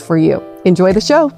for you. Enjoy the show.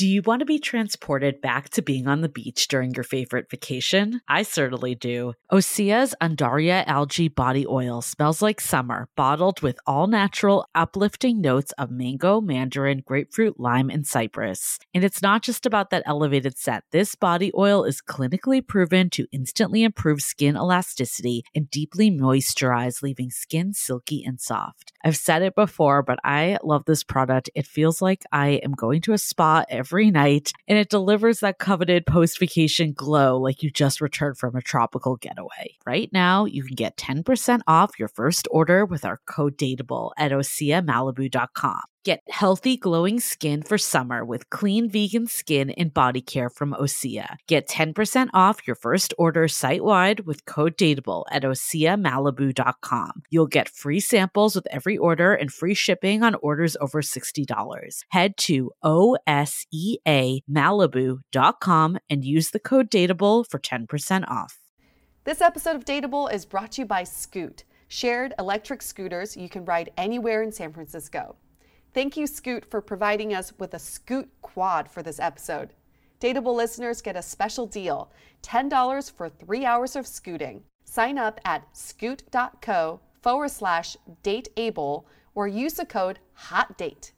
Do you want to be transported back to being on the beach during your favorite vacation? I certainly do. Osea's Undaria algae body oil smells like summer, bottled with all natural, uplifting notes of mango, mandarin, grapefruit, lime, and cypress. And it's not just about that elevated scent. This body oil is clinically proven to instantly improve skin elasticity and deeply moisturize, leaving skin silky and soft. I've said it before, but I love this product. It feels like I am going to a spa every every night, and it delivers that coveted post vacation glow like you just returned from a tropical getaway. Right now, you can get 10% off your first order with our code DATEABLE at OseaMalibu.com. Get healthy, glowing skin for summer with clean vegan skin and body care from Osea. Get 10% off your first order site wide with code DATEABLE at OseaMalibu.com. You'll get free samples with every order and free shipping on orders over $60. Head to OSEAMalibu.com and use the code DATEABLE for 10% off. This episode of Dateable is brought to you by Scoot, shared electric scooters you can ride anywhere in San Francisco. Thank you, Scoot, for providing us with a Scoot quad for this episode. Dateable listeners get a special deal $10 for three hours of scooting. Sign up at scoot.co forward slash dateable or use the code HOTDATE.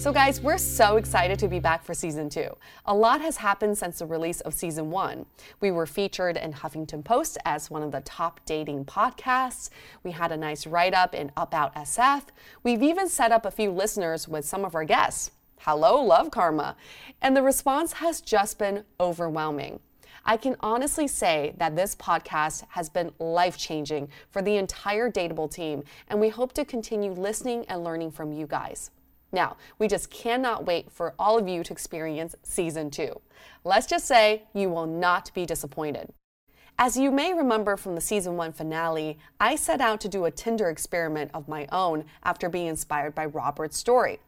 So, guys, we're so excited to be back for season two. A lot has happened since the release of season one. We were featured in Huffington Post as one of the top dating podcasts. We had a nice write up in About SF. We've even set up a few listeners with some of our guests. Hello, Love Karma. And the response has just been overwhelming. I can honestly say that this podcast has been life changing for the entire Dateable team, and we hope to continue listening and learning from you guys. Now, we just cannot wait for all of you to experience season two. Let's just say you will not be disappointed. As you may remember from the season one finale, I set out to do a Tinder experiment of my own after being inspired by Robert's story.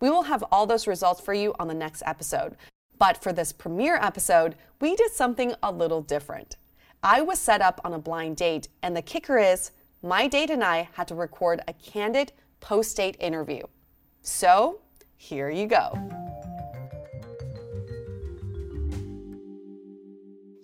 We will have all those results for you on the next episode. But for this premiere episode, we did something a little different. I was set up on a blind date, and the kicker is my date and I had to record a candid post date interview. So, here you go.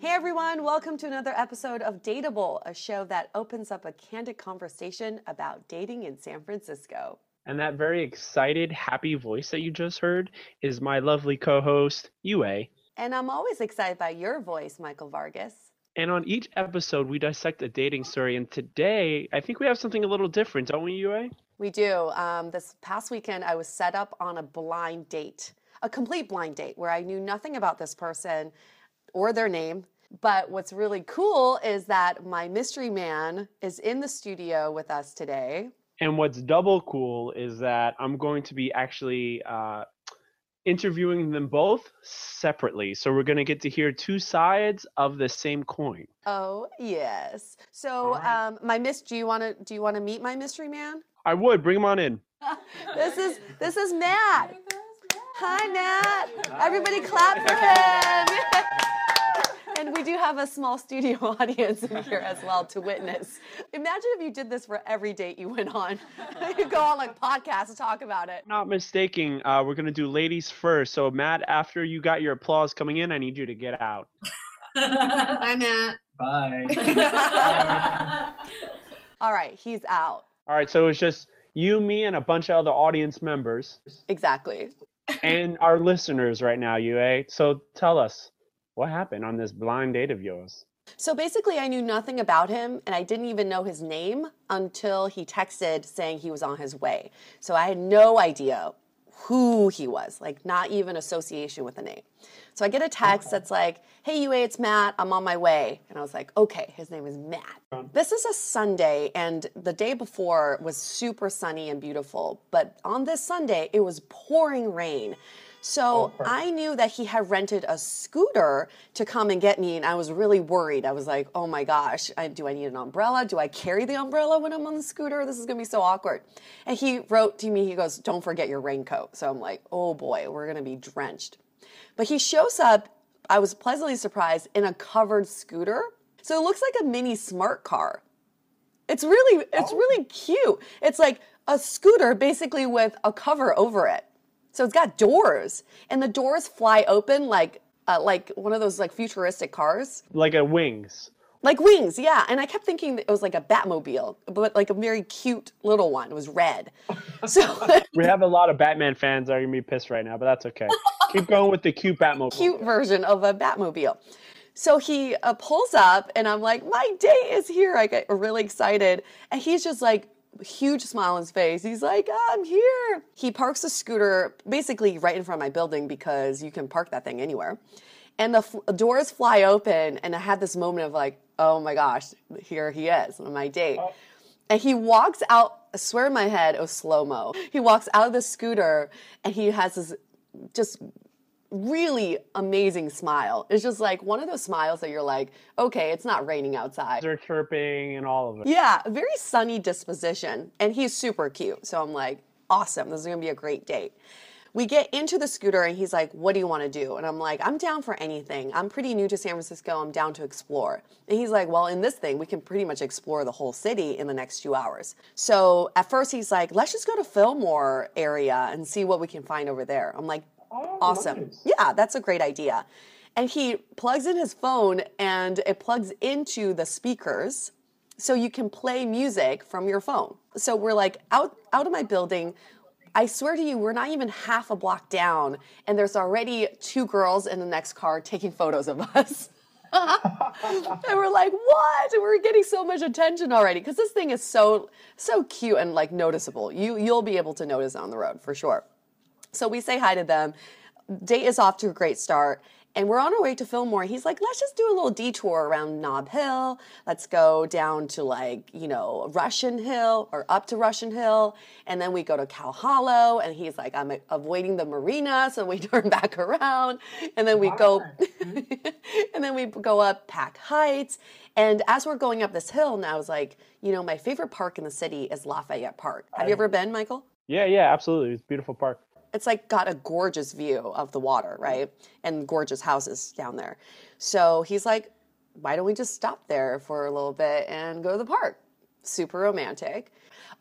Hey everyone, welcome to another episode of Dateable, a show that opens up a candid conversation about dating in San Francisco. And that very excited, happy voice that you just heard is my lovely co host, Yue. And I'm always excited by your voice, Michael Vargas. And on each episode, we dissect a dating story. And today, I think we have something a little different, don't we, Yue? We do. Um, this past weekend, I was set up on a blind date, a complete blind date where I knew nothing about this person or their name. But what's really cool is that my mystery man is in the studio with us today. And what's double cool is that I'm going to be actually uh, interviewing them both separately. So we're going to get to hear two sides of the same coin. Oh, yes. So, right. um, my miss, do you want to do you want to meet my mystery man? I would bring him on in. this is this is Matt. Hi, Matt. Hi. Everybody clap for him. and we do have a small studio audience in here as well to witness. Imagine if you did this for every date you went on. you go on like podcasts and talk about it. Not mistaking, uh, we're gonna do ladies first. So Matt, after you got your applause coming in, I need you to get out. Hi, Matt. Bye. All right, he's out. All right, so it's just you, me, and a bunch of other audience members. Exactly. and our listeners right now, Yue. Eh? So tell us what happened on this blind date of yours. So basically, I knew nothing about him and I didn't even know his name until he texted saying he was on his way. So I had no idea who he was, like not even association with the name. So I get a text that's like, hey, Yue, it's Matt. I'm on my way. And I was like, okay, his name is Matt. This is a Sunday, and the day before was super sunny and beautiful. But on this Sunday, it was pouring rain. So oh, I knew that he had rented a scooter to come and get me, and I was really worried. I was like, oh my gosh, I, do I need an umbrella? Do I carry the umbrella when I'm on the scooter? This is gonna be so awkward. And he wrote to me, he goes, don't forget your raincoat. So I'm like, oh boy, we're gonna be drenched. But he shows up, I was pleasantly surprised, in a covered scooter. So it looks like a mini smart car. It's really, it's oh. really cute. It's like a scooter basically with a cover over it. So it's got doors, and the doors fly open like uh, like one of those like futuristic cars, Like a wings. like wings. Yeah, and I kept thinking it was like a Batmobile, but like a very cute little one. It was red. So We have a lot of Batman fans that are gonna be pissed right now, but that's okay. Keep going with the cute Batmobile. cute version of a Batmobile. So he uh, pulls up, and I'm like, my day is here. I get really excited, and he's just like huge smile on his face. He's like, I'm here. He parks the scooter basically right in front of my building because you can park that thing anywhere. And the f- doors fly open, and I had this moment of like, oh my gosh, here he is on my date. Oh. And he walks out, I swear in my head, was slow mo. He walks out of the scooter and he has this just really amazing smile. It's just like one of those smiles that you're like, okay, it's not raining outside. They're chirping and all of it. Yeah, very sunny disposition. And he's super cute. So I'm like, awesome. This is going to be a great date. We get into the scooter and he's like, What do you want to do? And I'm like, I'm down for anything. I'm pretty new to San Francisco. I'm down to explore. And he's like, Well, in this thing, we can pretty much explore the whole city in the next two hours. So at first, he's like, Let's just go to Fillmore area and see what we can find over there. I'm like, Awesome. Yeah, that's a great idea. And he plugs in his phone and it plugs into the speakers so you can play music from your phone. So we're like out out of my building. I swear to you, we're not even half a block down, and there's already two girls in the next car taking photos of us. and we're like, what? And we're getting so much attention already because this thing is so so cute and like noticeable. You you'll be able to notice on the road for sure. So we say hi to them. Date is off to a great start. And we're on our way to Fillmore. He's like, let's just do a little detour around Nob Hill. Let's go down to like, you know, Russian Hill or up to Russian Hill. And then we go to Cow Hollow. And he's like, I'm avoiding the marina. So we turn back around. And then we go, and then we go up Pac Heights. And as we're going up this hill, and I was like, you know, my favorite park in the city is Lafayette Park. Have you ever been, Michael? Yeah, yeah, absolutely. It's a beautiful park. It's like got a gorgeous view of the water, right? And gorgeous houses down there. So he's like, why don't we just stop there for a little bit and go to the park? Super romantic.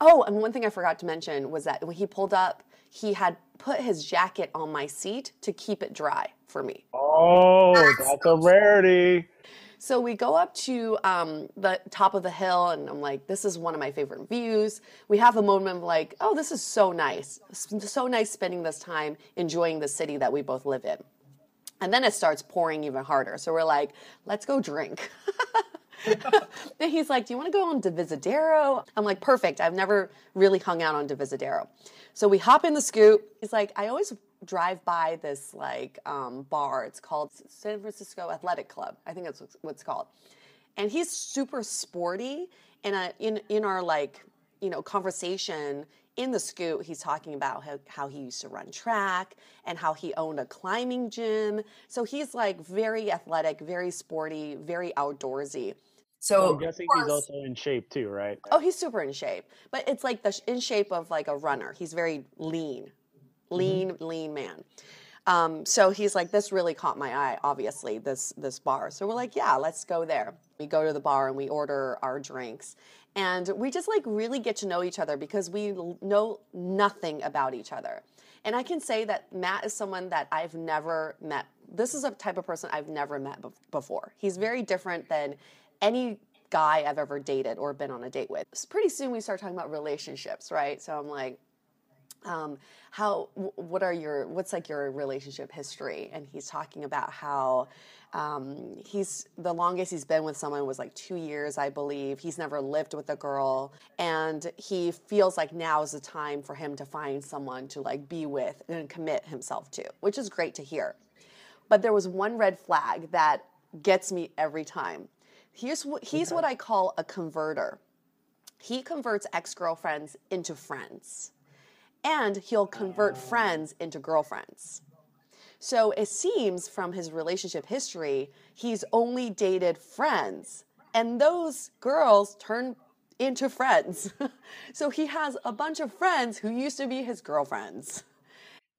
Oh, and one thing I forgot to mention was that when he pulled up, he had put his jacket on my seat to keep it dry for me. Oh, that's a rarity. So we go up to um, the top of the hill, and I'm like, this is one of my favorite views. We have a moment of like, oh, this is so nice. So nice spending this time enjoying the city that we both live in. And then it starts pouring even harder. So we're like, let's go drink. and he's like, Do you want to go on Divisadero? I'm like, Perfect. I've never really hung out on Divisadero. So we hop in the scoop. He's like, I always drive by this like um, bar. It's called San Francisco Athletic Club. I think that's what it's called. And he's super sporty. And uh, in in our like you know conversation in the scoot, he's talking about how, how he used to run track and how he owned a climbing gym. So he's like very athletic, very sporty, very outdoorsy. So I'm guessing he's also in shape too, right? Oh, he's super in shape, but it's like the in shape of like a runner. He's very lean, lean, lean man. Um, so he's like, this really caught my eye. Obviously, this this bar. So we're like, yeah, let's go there. We go to the bar and we order our drinks, and we just like really get to know each other because we know nothing about each other. And I can say that Matt is someone that I've never met. This is a type of person I've never met bef- before. He's very different than any guy I've ever dated or been on a date with. Pretty soon we start talking about relationships, right? So I'm like, um, how what are your what's like your relationship history? And he's talking about how um, he's the longest he's been with someone was like two years i believe. He's never lived with a girl. And he feels like now is the time for him to find someone to like be with and commit himself to which is great to hear. But there was one red flag that gets me every time. Here's what he's okay. what i call a converter. He converts ex-girlfriends into friends and he'll convert friends into girlfriends. So it seems from his relationship history, he's only dated friends, and those girls turn into friends. so he has a bunch of friends who used to be his girlfriends.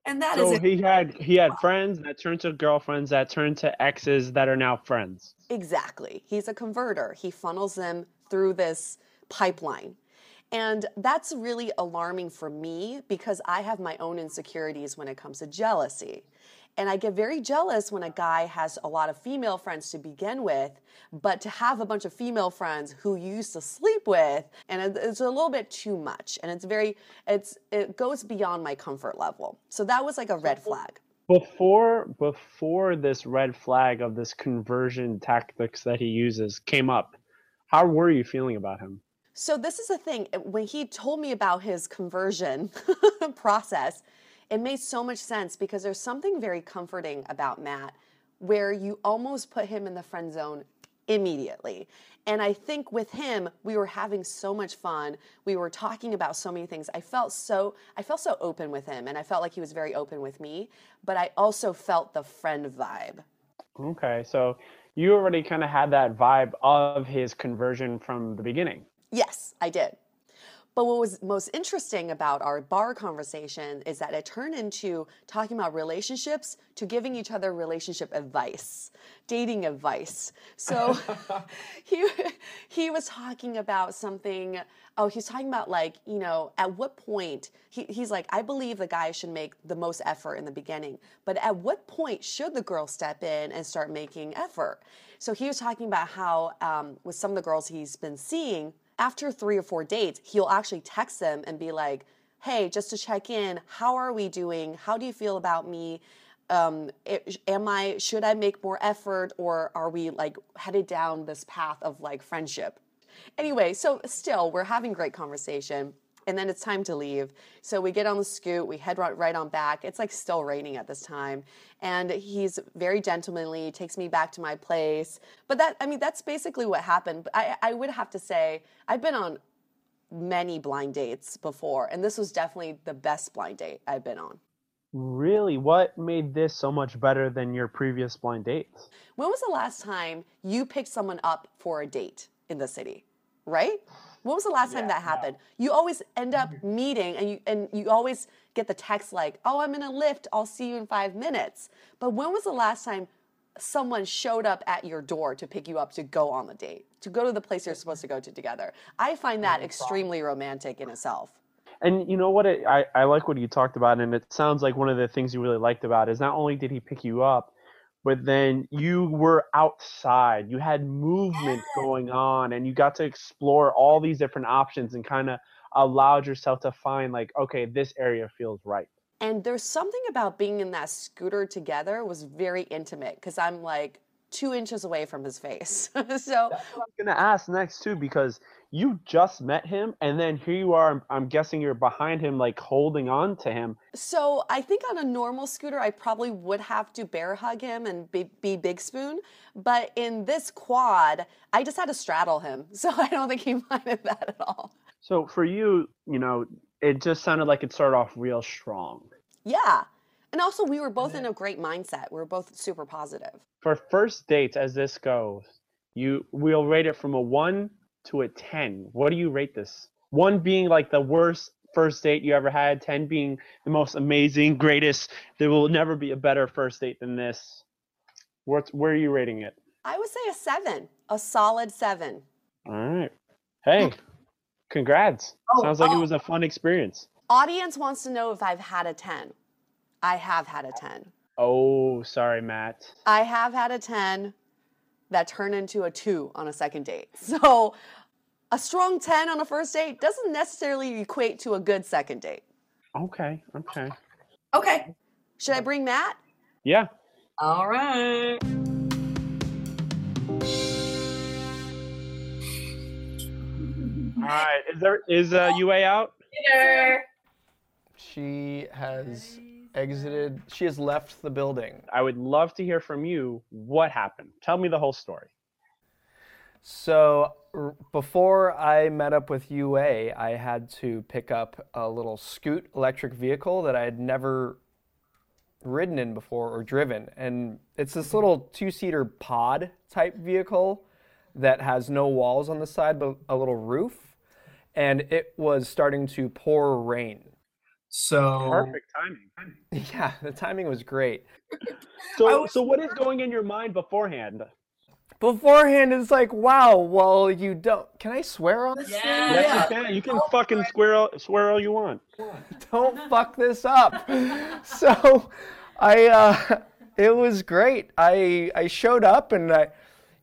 And that so is he had he had friends that turned to girlfriends that turned to exes that are now friends. Exactly. He's a converter. He funnels them through this pipeline. And that's really alarming for me because I have my own insecurities when it comes to jealousy. And I get very jealous when a guy has a lot of female friends to begin with, but to have a bunch of female friends who you used to sleep with, and it's a little bit too much. And it's very, it's, it goes beyond my comfort level. So that was like a red flag. Before, before this red flag of this conversion tactics that he uses came up, how were you feeling about him? So this is the thing. Eh, when he told me about his conversion process, it made so much sense because there's something very comforting about Matt where you almost put him in the friend zone immediately. And I think with him, we were having so much fun. We were talking about so many things. I felt so I felt so open with him and I felt like he was very open with me, but I also felt the friend vibe. Okay. So you already kind of had that vibe of his conversion from the beginning. Yes, I did. But what was most interesting about our bar conversation is that it turned into talking about relationships to giving each other relationship advice, dating advice. So he he was talking about something. Oh, he's talking about like you know at what point he, he's like I believe the guy should make the most effort in the beginning, but at what point should the girl step in and start making effort? So he was talking about how um, with some of the girls he's been seeing after three or four dates, he'll actually text them and be like, hey, just to check in, how are we doing? How do you feel about me? Um, am I, should I make more effort or are we like headed down this path of like friendship? Anyway, so still, we're having great conversation and then it's time to leave. So we get on the scoot, we head right on back. It's like still raining at this time. And he's very gentlemanly, takes me back to my place. But that, I mean, that's basically what happened. I, I would have to say, I've been on many blind dates before, and this was definitely the best blind date I've been on. Really? What made this so much better than your previous blind dates? When was the last time you picked someone up for a date in the city? Right? When was the last yeah, time that happened? You always end up mm-hmm. meeting and you and you always get the text like, "Oh, I'm in a lift. I'll see you in 5 minutes." But when was the last time someone showed up at your door to pick you up to go on the date, to go to the place you're supposed to go to together? I find that extremely romantic in itself. And you know what? It, I, I like what you talked about, and it sounds like one of the things you really liked about is not only did he pick you up, but then you were outside you had movement going on and you got to explore all these different options and kind of allowed yourself to find like okay this area feels right. And there's something about being in that scooter together was very intimate because i'm like two inches away from his face. So i'm gonna ask next too because you just met him and then here you are i'm guessing you're behind him like holding on to him. So i think on a normal scooter i probably would have to bear hug him and be, be big spoon but in this quad i just had to straddle him. So i don't think he minded that at all. So for you you know it just sounded like it started off real strong. Yeah and also we were both in a great mindset we were both super positive for first dates as this goes you we'll rate it from a one to a 10, what do you rate this? One being like the worst first date you ever had, 10 being the most amazing, greatest. There will never be a better first date than this. What's, where are you rating it? I would say a seven, a solid seven. All right. Hey, congrats. Oh, Sounds like oh. it was a fun experience. Audience wants to know if I've had a 10. I have had a 10. Oh, sorry, Matt. I have had a 10 that turn into a two on a second date. So a strong 10 on a first date doesn't necessarily equate to a good second date. Okay, okay. Okay. Should I bring Matt? Yeah. All right. All right. Is there is uh, Yue out? She has exited. She has left the building. I would love to hear from you. What happened? Tell me the whole story. So r- before I met up with Yue, I had to pick up a little Scoot electric vehicle that I had never ridden in before or driven. And it's this mm-hmm. little two seater pod type vehicle that has no walls on the side but a little roof. And it was starting to pour rain. So Perfect timing. Yeah, the timing was great. So so what is going in your mind beforehand? Beforehand, it's like, wow, well, you don't. Can I swear on this? thing? Yes, you can. You can fucking swear all, swear all you want. don't fuck this up. so I uh it was great. I I showed up and I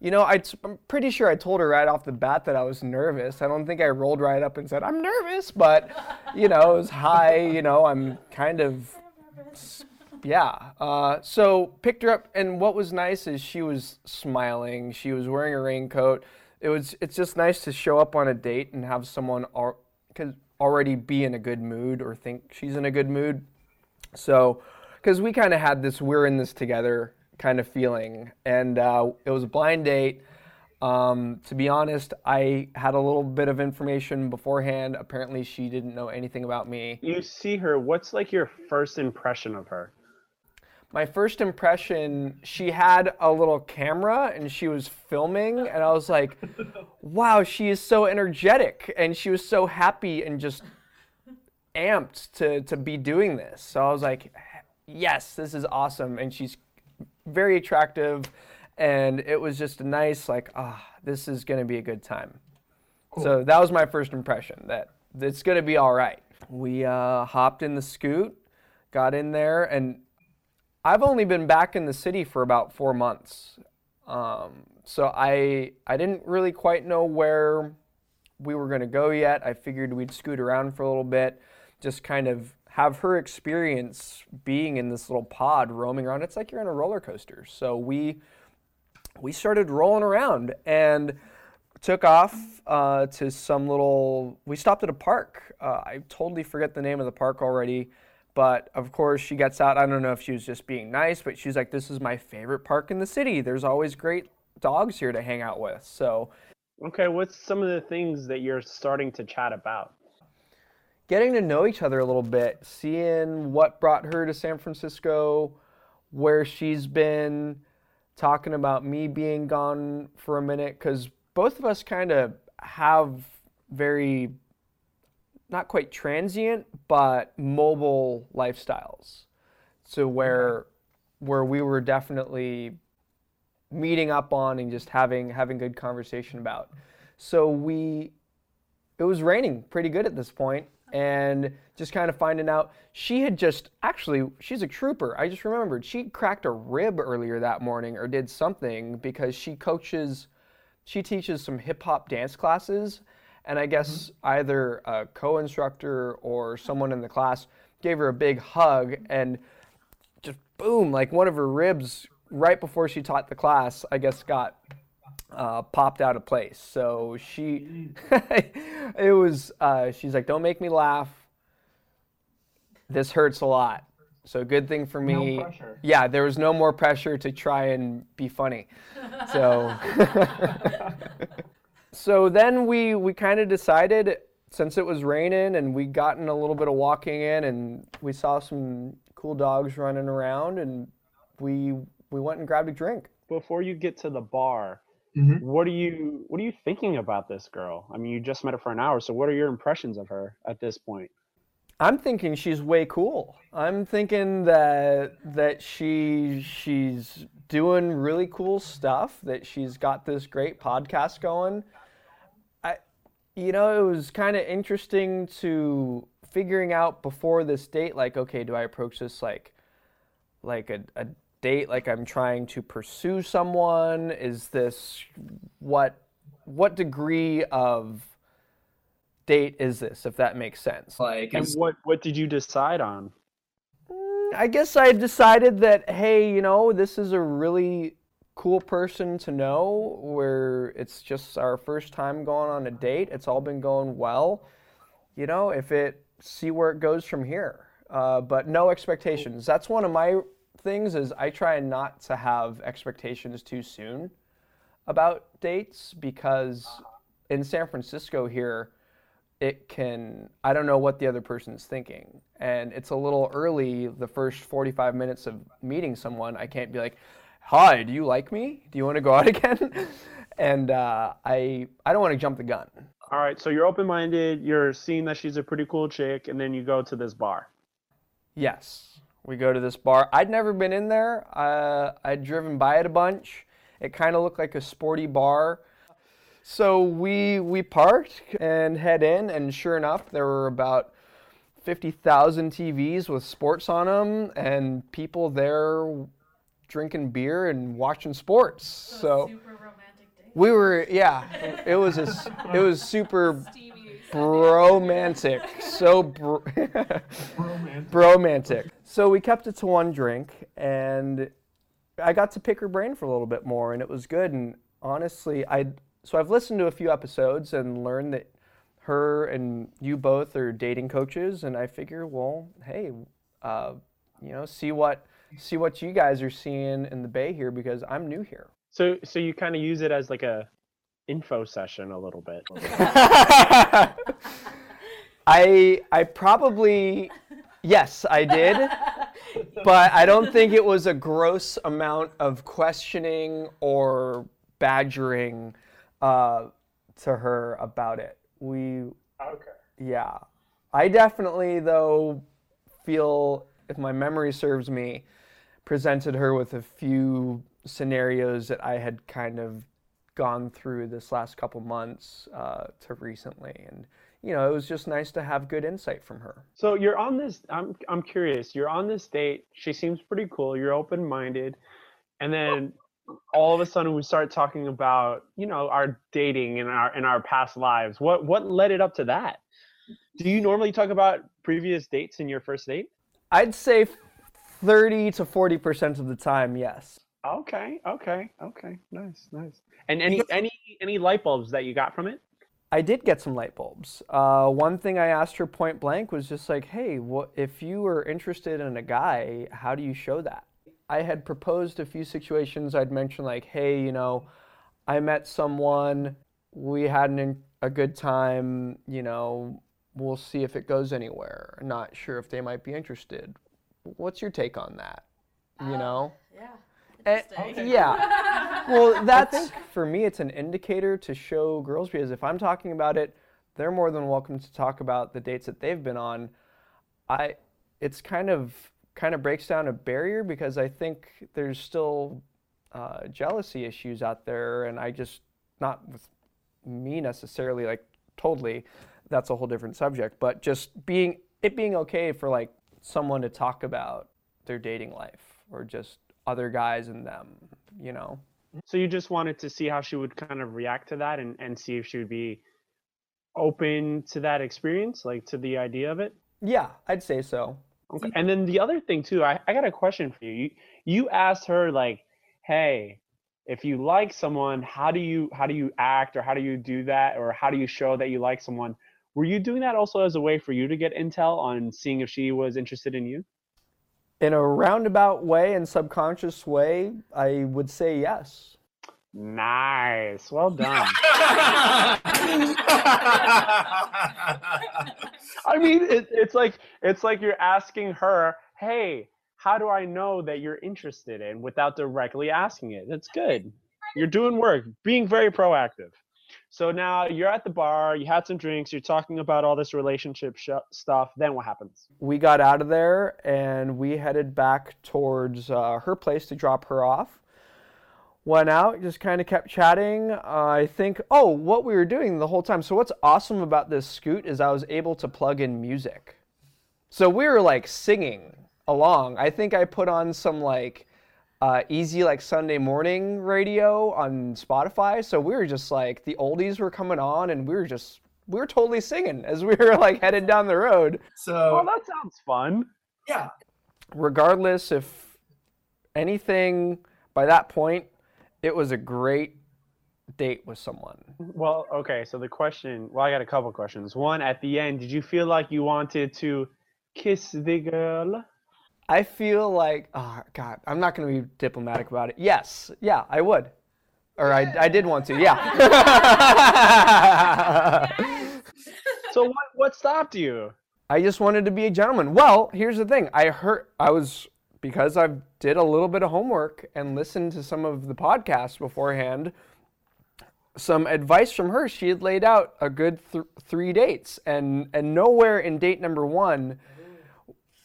you know, I, am pretty sure I told her right off the bat that I was nervous. I don't think I rolled right up and said, I'm nervous, but, you know, it was high, you know, I'm kind of, yeah. Uh, so picked her up, and what was nice is she was smiling. She was wearing a raincoat. It was, it's just nice to show up on a date and have someone al- already be in a good mood or think she's in a good mood. So, because we kind of had this, we're in this together kind of feeling. And uh, it was a blind date. Um, to be honest, I had a little bit of information beforehand. Apparently, she didn't know anything about me. You see her. What's like your first impression of her? My first impression, she had a little camera and she was filming, and I was like, wow, she is so energetic and she was so happy and just amped to, to be doing this. So I was like, yes, this is awesome. And she's very attractive, and it was just a nice like, ah, this is gonna be a good time. Cool. So that was my first impression that it's gonna be all right. We uh, hopped in the scoot, got in there, and I've only been back in the city for about four months. Um, so I I didn't really quite know where we were going to go yet. I figured we'd scoot around for a little bit, just kind of have her experience being in this little pod roaming around. It's like you're in a roller coaster. So we we started rolling around and took off uh, to some little. We stopped at a park. Uh, I totally forget the name of the park already, but of course she gets out. I don't know if she was just being nice, but she's like, "This is my favorite park in the city. There's always great dogs here to hang out with." So. Okay, what's some of the things that you're starting to chat about? Getting to know each other a little bit, seeing what brought her to San Francisco, where she's been, talking about me being gone for a minute, because both of us kind of have very, not quite transient, but mobile lifestyles. So where, mm-hmm. where we were definitely meeting up on and just having having good conversation about. So we, it was raining pretty good at this point, and just kind of finding out she had just actually she's a trooper i just remembered she cracked a rib earlier that morning or did something because she coaches she teaches some hip hop dance classes and i guess mm-hmm. either a co-instructor or someone in the class gave her a big hug and just boom like one of her ribs right before she taught the class i guess got uh, popped out of place. So she, it was, uh, she's like, don't make me laugh. This hurts a lot. So good thing for me. No. Yeah, there was no more pressure to try and be funny. So, so then we we kind of decided since it was raining and we gotten a little bit of walking in and we saw some cool dogs running around and we we went and grabbed a drink. Before you get to the bar, Mm-hmm. What are you What are you thinking about this girl? I mean, you just met her for an hour, so what are your impressions of her at this point? I'm thinking she's way cool. I'm thinking that that she she's doing really cool stuff. That she's got this great podcast going. I, you know, it was kind of interesting to figuring out before this date. Like, okay, do I approach this like like a, a date like I'm trying to pursue someone? Is this what what degree of date is this, if that makes sense. Like, And what what did you decide on? I guess I decided that hey, you know, this is a really cool person to know where it's just our first time going on a date. It's all been going well. You know, if it see where it goes from here. Uh, but no expectations. That's one of my things is I try not to have expectations too soon about dates because in San Francisco here, it can i don't know what the other person's thinking and it's a little early the first 45 minutes of meeting someone i can't be like hi do you like me do you want to go out again and uh, i i don't want to jump the gun All right, so you're open minded. You're seeing that she's a pretty cool chick, and then you go to this bar. yes we go to this bar. I'd never been in there. Uh, i'd driven by it a bunch. It kind of looked like a sporty bar. So we we parked and head in and sure enough there were about 50,000 TVs with sports on them and people there drinking beer and watching sports. So super romantic date. we were yeah, it was a, it was super bromantic. So bro- bromantic. So we kept it to one drink and I got to pick her brain for a little bit more and it was good and honestly I so I've listened to a few episodes and learned that her and you both are dating coaches and I figure well hey uh, you know see what see what you guys are seeing in the bay here because I'm new here. So so you kind of use it as like a info session a little bit. I I probably yes, I did. But I don't think it was a gross amount of questioning or badgering uh, to her about it. We Okay. yeah. I definitely though feel if my memory serves me presented her with a few scenarios that I had kind of gone through this last couple months uh, to recently and you know it was just nice to have good insight from her So you're on this. I'm I'm curious. You're on this date. She seems pretty cool. You're open minded, and then all of a sudden we start talking about you know our dating and our in our past lives. What what led it up to that? Do you normally talk about previous dates in your first date? i'd say 30 to 40 percent of the time yes Okay, okay, okay. Nice, nice. And any any any light bulbs that you got from it? I did get some light bulbs. Uh, one thing I asked her point blank was just like, "Hey, what if you were interested in a guy? How do you show that?" I had proposed a few situations. I'd mentioned like, "Hey, you know, I met someone. We had an, a good time. You know, we'll see if it goes anywhere. Not sure if they might be interested. What's your take on that? You know?" Yeah. Eh, Interesting. yeah. Well, that's for me. It's an indicator to show girls because if I'm talking about it, they're more than welcome to talk about the dates that they've been on. I, it's kind of kind of breaks down a barrier because I think there's still uh, jealousy issues out there, and I just not with me necessarily like totally. That's a whole different subject, but just being it being okay for like someone to talk about their dating life or just other guys and them, you know. So you just wanted to see how she would kind of react to that and, and see if she would be open to that experience, like to the idea of it. Yeah, I'd say so. Okay. And then the other thing too, I, I got a question for you. You you asked her like, hey, if you like someone, how do you how do you act or how do you do that or how do you show that you like someone? Were you doing that also as a way for you to get intel on seeing if she was interested in you? In a roundabout way and subconscious way, I would say yes. Nice. Well done. I mean, it, it's like it's like you're asking her, "Hey, how do I know that you're interested in?" without directly asking it. That's good. You're doing work, being very proactive. So now you're at the bar, you had some drinks, you're talking about all this relationship sh- stuff. Then what happens? We got out of there and we headed back towards uh, her place to drop her off. Went out, just kind of kept chatting. Uh, I think, oh, what we were doing the whole time. So, what's awesome about this scoot is I was able to plug in music. So, we were like singing along. I think I put on some like uh, easy like Sunday morning radio on Spotify. So we were just like the oldies were coming on, and we were just we were totally singing as we were like headed down the road. Oh, So that sounds fun. yeah, Regardless if anything by that point, it was a great date with someone. Well, okay. So the question. Well, I got a couple questions. One, at the end, did you feel like you wanted to kiss the girl? I feel like, oh God, I'm not going to be diplomatic about it. Yes, yeah, I would, or I, I did want to, yeah. So what? What stopped you? I just wanted to be a gentleman. Well, here's the thing. I heard I was because I did a little bit of homework and listened to some of the podcasts beforehand. Some advice from her. She had laid out a good th- three dates, and and nowhere in date number one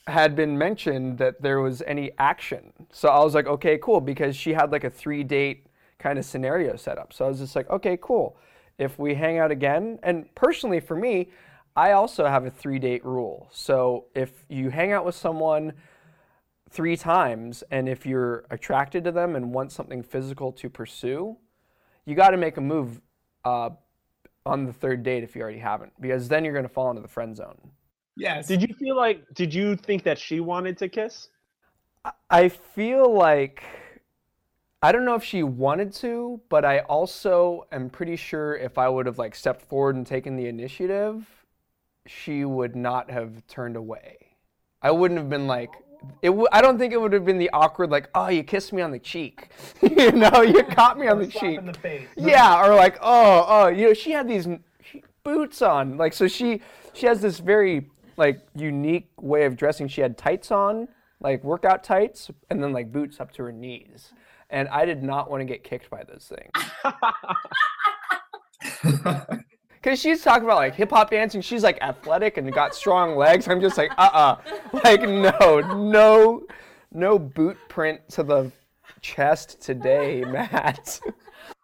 had been mentioned that there was any action. So I was like, okay, cool, because she had like a three date kind of scenario set up. So I was just like, okay, cool. If we hang out again, and personally for me, I also have a three date rule. So if you hang out with someone three times and if you're attracted to them and want something physical to pursue, you got to make a move uh, on the third date if you already haven't, because then you're going to fall into the friend zone. Yes. Did you feel like? Did you think that she wanted to kiss? I feel like I don't know if she wanted to, but I also am pretty sure if I would have like stepped forward and taken the initiative, she would not have turned away. I wouldn't have been like it. W- I don't think it would have been the awkward like, oh, you kissed me on the cheek, you know, you caught me on the cheek. in the face. Yeah, or like, oh, oh, you know, she had these boots on. Like, so she she has this very like unique way of dressing. She had tights on, like workout tights, and then like boots up to her knees. And I did not want to get kicked by those things. Cause she's talking about like hip hop dancing. She's like athletic and got strong legs. I'm just like, uh uh Like, no, no, no boot print to the chest today, Matt.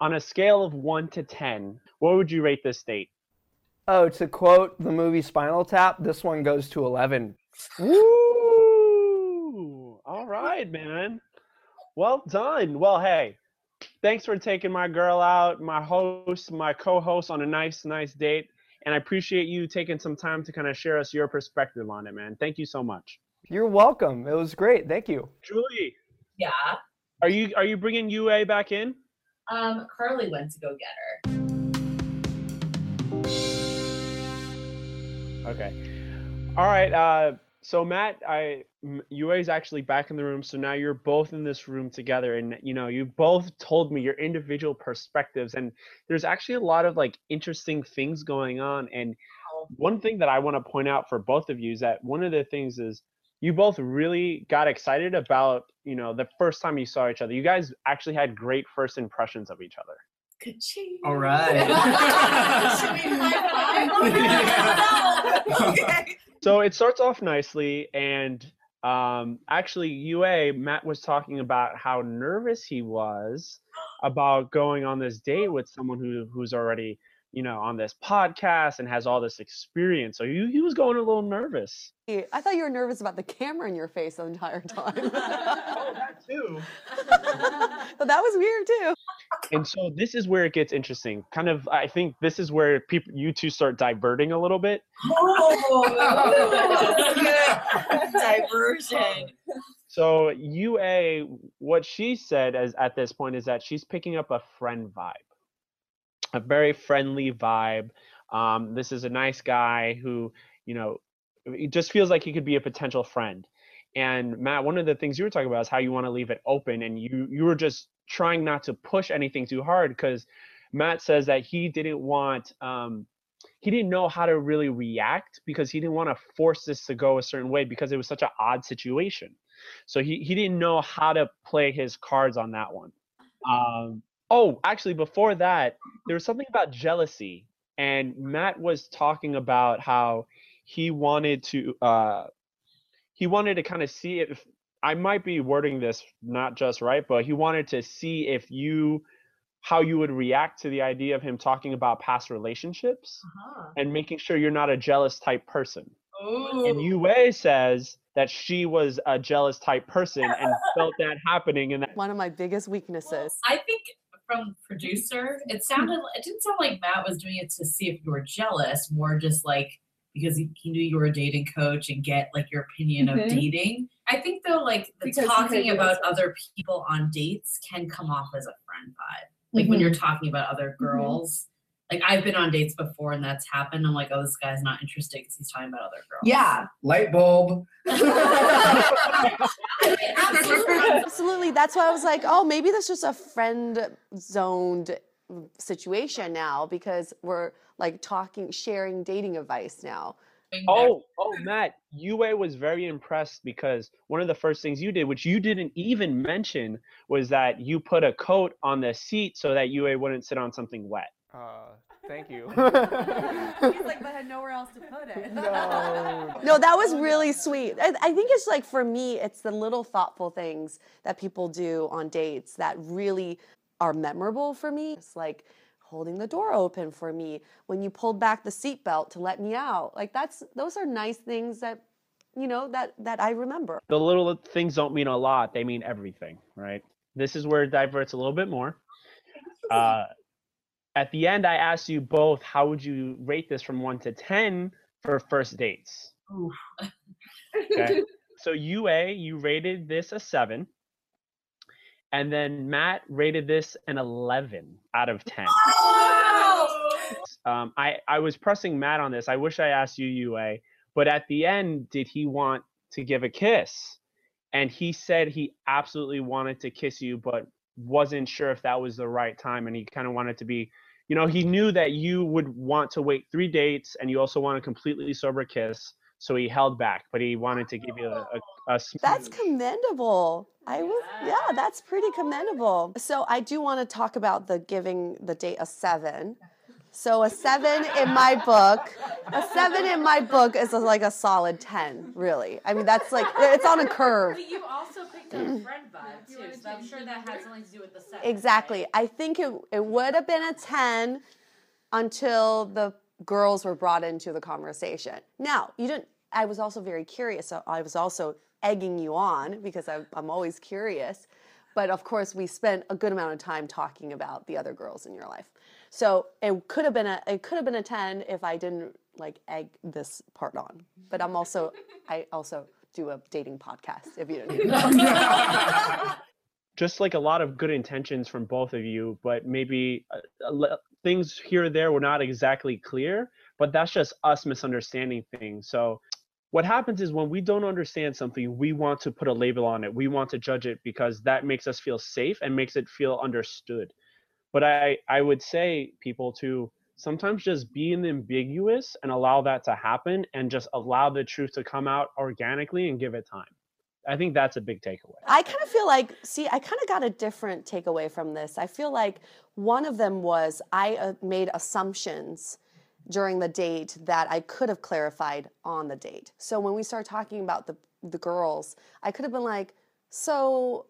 On a scale of one to ten, what would you rate this date? Oh, to quote the movie Spinal Tap, this one goes to 11. Woo! All right, man. Well done. Well, hey, thanks for taking my girl out, my host, my co-host on a nice, nice date, and I appreciate you taking some time to kind of share us your perspective on it, man. Thank you so much. You're welcome. It was great. Thank you. Julie, Yeah. are you are you bringing Yue back in? Um, Carly went to go get her. Okay. All right. Uh, so Matt, I Yue is actually back in the room. So now you're both in this room together, and you know you both told me your individual perspectives, and there's actually a lot of like interesting things going on. And one thing that I want to point out for both of you is that one of the things is you both really got excited about you know the first time you saw each other. You guys actually had great first impressions of each other. Ka-ching. All right. Should we high five? okay. So it starts off nicely, and um, actually, Yue Matt was talking about how nervous he was about going on this date with someone who who's already you know on this podcast and has all this experience. So he, he was going a little nervous. I thought you were nervous about the camera in your face the entire time. Oh, that too. but that was weird too. And so this is where it gets interesting. Kind of, I think this is where people you two start diverting a little bit. Oh, diversion. So Yue, what she said as at this point is that she's picking up a friend vibe, a very friendly vibe. Um, this is a nice guy who, you know, it just feels like he could be a potential friend. And Matt, one of the things you were talking about is how you want to leave it open, and you you were just trying not to push anything too hard because Matt says that he didn't want um, he didn't know how to really react because he didn't want to force this to go a certain way because it was such an odd situation. So he, he didn't know how to play his cards on that one. Um, oh, actually, before that, there was something about jealousy. And Matt was talking about how he wanted to uh, he wanted to kind of see if I might be wording this not just right, but he wanted to see if you how you would react to the idea of him talking about past relationships Uh-huh. and making sure you're not a jealous type person. And Ooh. Yue says that she was a jealous type person and felt that happening and that One of my biggest weaknesses. I think from producer. It sounded. It didn't sound like Matt was doing it to see if you were jealous. More just like because he, he knew you were a dating coach and get like your opinion of Mhm. dating. I think though, like the Because talking about other people on dates can come off as a friend vibe. Like when you're talking about other girls. Like I've been on dates before and that's happened. I'm like, oh, this guy's not interested because he's talking about other girls. Yeah. Light bulb. Absolutely. Absolutely. That's why I was like, oh, maybe that's just a friend zoned situation now because we're like talking, sharing dating advice now. Oh, oh, Matt, Yue was very impressed because one of the first things you did, which you didn't even mention, was that you put a coat on the seat so that Yue wouldn't sit on something wet. Uh, thank you. He's like, but I had nowhere else to put it. no. No, that was really sweet. I, I think it's like for me, it's the little thoughtful things that people do on dates that really are memorable for me. It's like holding the door open for me when you pulled back the seatbelt to let me out. Like that's those are nice things that you know that that I remember. The little things don't mean a lot, they mean everything, right? This is where it diverts a little bit more. Uh, at the end, I asked you both how would you rate this from 1 to 10 for first dates? Okay. so Yue, you rated this a 7. And then Matt rated this an 11 out of 10. Um, I, I was pressing Matt on this. I wish I asked you, Yue, but at the end, did he want to give a kiss? And he said he absolutely wanted to kiss you, but wasn't sure if that was the right time. And he kind of wanted to be, you know, he knew that you would want to wait three dates and you also want a completely sober kiss. So he held back, but he wanted to give you a, a, a That's commendable. I was yeah, that's pretty commendable. So I do want to talk about the giving the date a 7. So a 7 in my book, a 7 in my book is like a solid 10, really. I mean, that's like it's on a curve. But you also picked up friend vibe too, so I'm sure that had something to do with the seven. Exactly. I think it, it would have been a 10 until the girls were brought into the conversation. Now, you didn't, I was also very curious. So I was also egging you on because I'm, I'm always curious. But of course, we spent a good amount of time talking about the other girls in your life. So it could have been a it could have been a 10 if I didn't like egg this part on. But I'm also I also do a dating podcast if you didn't know. just like a lot of good intentions from both of you, but maybe uh, a things here or there were not exactly clear. But that's just us misunderstanding things. So, what happens is when we don't understand something, we want to put a label on it. We want to judge it because that makes us feel safe and makes it feel understood. But I, I would say people to sometimes just be in the ambiguous and allow that to happen and just allow the truth to come out organically and give it time. I think that's a big takeaway. I kind of feel like, see, I kind of got a different takeaway from this. I feel like one of them was I uh, made assumptions during the date that I could have clarified on the date. So when we start talking about the the girls, I could have been like, so,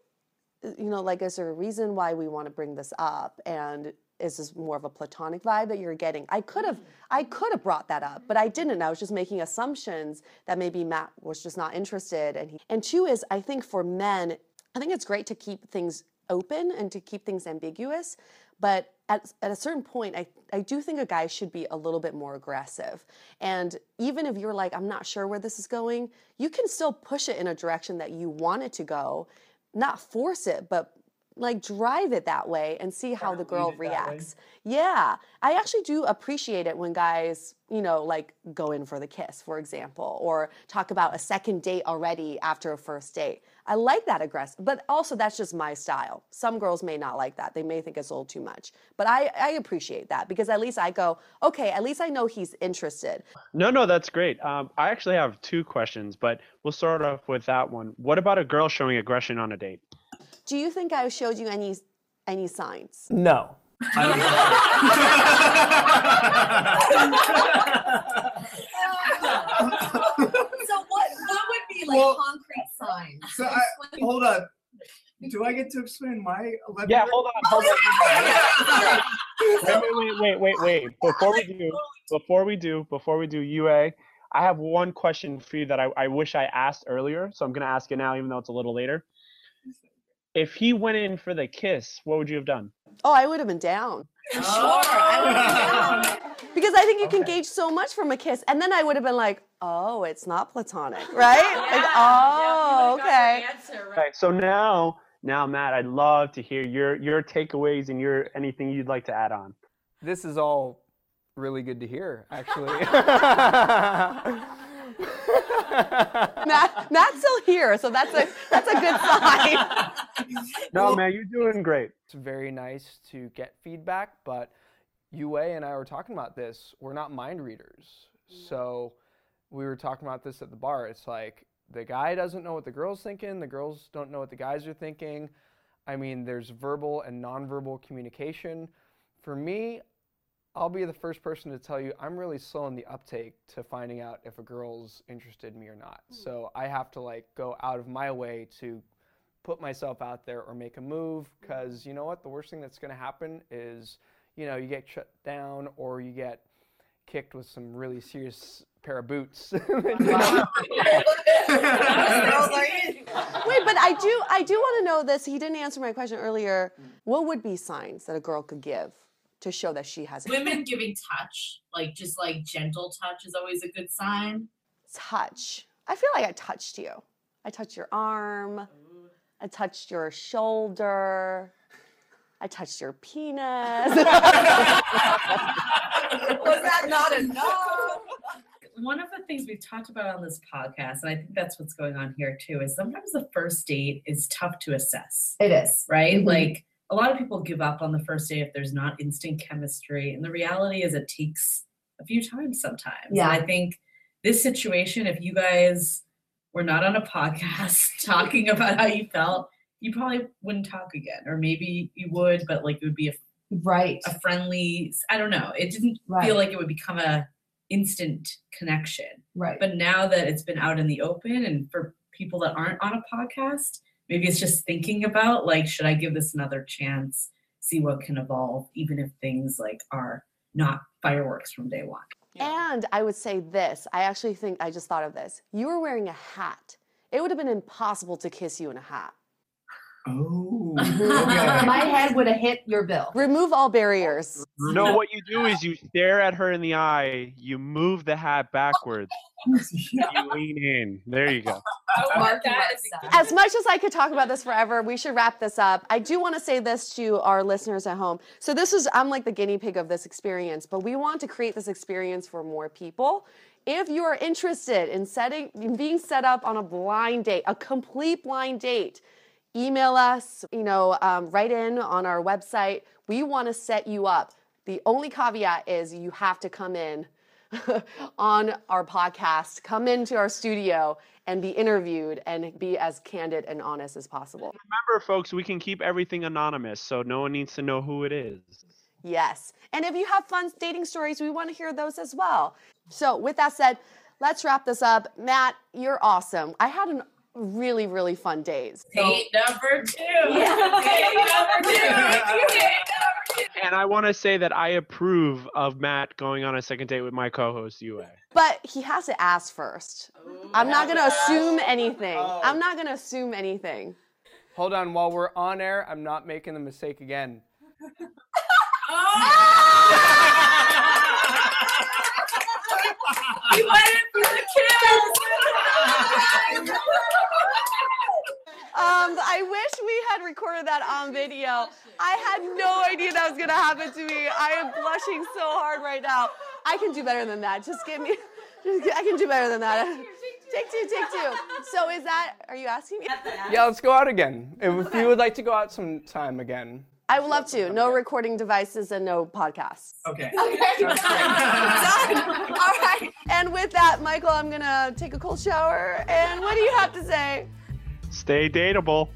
Uh, you know, like, is there a reason why we want to bring this up? And is this more of a platonic vibe that you're getting? I could have, mm. I could have brought that up, but I didn't. I was just making assumptions that maybe Matt was just not interested. And he, and two is, I think for men, I think it's great to keep things open and to keep things ambiguous. But at, at a certain point, I, I do think a guy should be a little bit more aggressive. And even if you're like, I'm not sure where this is going, you can still push it in a direction that you want it to go, not force it, but like drive it that way and see how the girl lead it that way. reacts. Yeah, I actually do appreciate it when guys, you know, like go in for the kiss, for example, or talk about a second date already after a first date. I like that aggressive, but also that's just my style. Some girls may not like that. They may think it's a little too much. But I, I appreciate that because at least I go, okay, at least I know he's interested. No, no, that's great. Um, I actually have two questions, but we'll start off with that one. What about a girl showing aggression on a date? Do you think I showed you any any signs? No. So what what would be like Well, concrete signs? so I, hold on. Do I get to explain my? Let Yeah, hold on, hold on. Oh, wait, wait, wait, wait, wait, wait. Before we do, before we do, before we do Yue, I have one question for you that I, I wish I asked earlier, so I'm gonna ask it now, even though it's a little later. If he went in for the kiss, what would you have done? Oh, I would have been down. Sure. I would be down. Because I think you can gauge so much from a kiss. And then I would have been like, oh, it's not platonic, right? Like, oh, okay. Okay, so now, now, Matt, I'd love to hear your your takeaways and your anything you'd like to add on. This is all really good to hear, actually. Matt, Matt's still here, so that's a that's a good sign. No, man, you're doing great. it's very nice to get feedback, but Yue and I were talking about this. We're not mind readers. Mm. So we were talking about this at the bar. It's like the guy doesn't know what the girl's thinking, the girls don't know what the guys are thinking. I mean, there's verbal and nonverbal communication. For me, I'll be the first person to tell you I'm really slow in the uptake to finding out if a girl's interested in me or not. Hmm. So I have to like go out of my way to put myself out there or make a move mm-hmm. because you know what the worst thing that's going to happen is you know you get shut down or you get kicked with some really serious pair of boots Wait, but I do I do want to know this. He didn't answer my question earlier. Mm. What would be signs that a girl could give to show that she has Women giving touch, like just like gentle touch, is always a good sign. touch? I feel like I touched you. I touched your arm. Mm. I touched your shoulder. I touched your penis. Was that not enough? One of the things we've talked about on this podcast, and I think that's what's going on here too, is sometimes the first date is tough to assess, It is. right? Mhm. Like a lot of people give up on the first date if there's not instant chemistry. And the reality is it takes a few times sometimes. Yeah. And I think this situation, if you guys were not on a podcast talking about how you felt, you probably wouldn't talk again. Or maybe you would, but like it would be a Right. a friendly i don't know it didn't Right. feel like it would become a instant connection Right. but now that it's been out in the open and for people that aren't on a podcast maybe it's just thinking about like should i give this another chance see what can evolve even if things like are not fireworks from day one and I would say this. I actually think I just thought of this. You were wearing a hat. It would have been impossible to kiss you in a hat. Oh. My head would have hit your bill. Remove all barriers. No, what you do is you stare at her in the eye, you move the hat backwards, you lean in. There you go. Oh, Mark that that. As much as I could talk about this forever, we should wrap this up. I do want to say this to our listeners at home. So this is I'm like the guinea pig of this experience, but we want to create this experience for more people. If you are interested in setting in being set up on a blind date, a complete blind date, email us, you know, um, write in on our website. We want to set you up. The only caveat is you have to come in on our podcast, come into our studio and be interviewed and be as candid and honest as possible. Remember, folks, we can keep everything anonymous, so no one needs to know who it is. Yes. And if you have fun dating stories, we want to hear those as well. So, with that said, let's wrap this up. Matt, you're awesome. I had a really, really fun days. date number two date number two Date number two. And I want to say that I approve of Matt going on a second date with my co-host Yue. But he has to ask first. Oh. I'm not going to assume anything. Oh. I'm not going to assume anything. Hold on, while we're on air, I'm not making the mistake again. Oh. You went in for the kills. Um, I wish we had recorded that on video. I had no idea that was gonna happen to me. I am blushing so hard right now. I can do better than that. Just give me. Just, I can do better than that. Take two, take two. So is that? Are you asking me? Yeah, let's go out again. If you would like to go out sometime again. I would love to. No recording devices and no podcasts. Okay. Okay. Done. All right. And with that, Michael, I'm gonna take a cold shower. And what do you have to say? Stay dateable.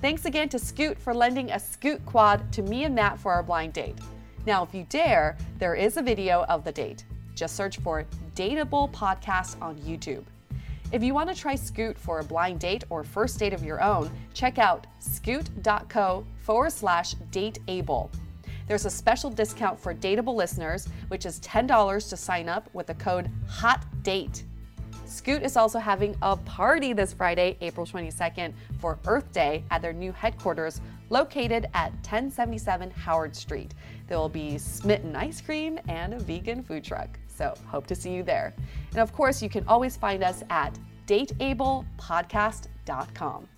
Thanks again to Scoot for lending a Scoot quad to me and Matt for our blind date. Now, if you dare, there is a video of the date. Just search for Dateable Podcast on YouTube. If you want to try Scoot for a blind date or first date of your own, check out scoot.co forward slash dateable. There's a special discount for dateable listeners, which is $10 to sign up with the code HOTDATE. Scoot is also having a party this Friday, April 22nd, for Earth Day at their new headquarters located at 1077 Howard Street. There will be smitten ice cream and a vegan food truck. So, hope to see you there. And of course, you can always find us at dateablepodcast.com.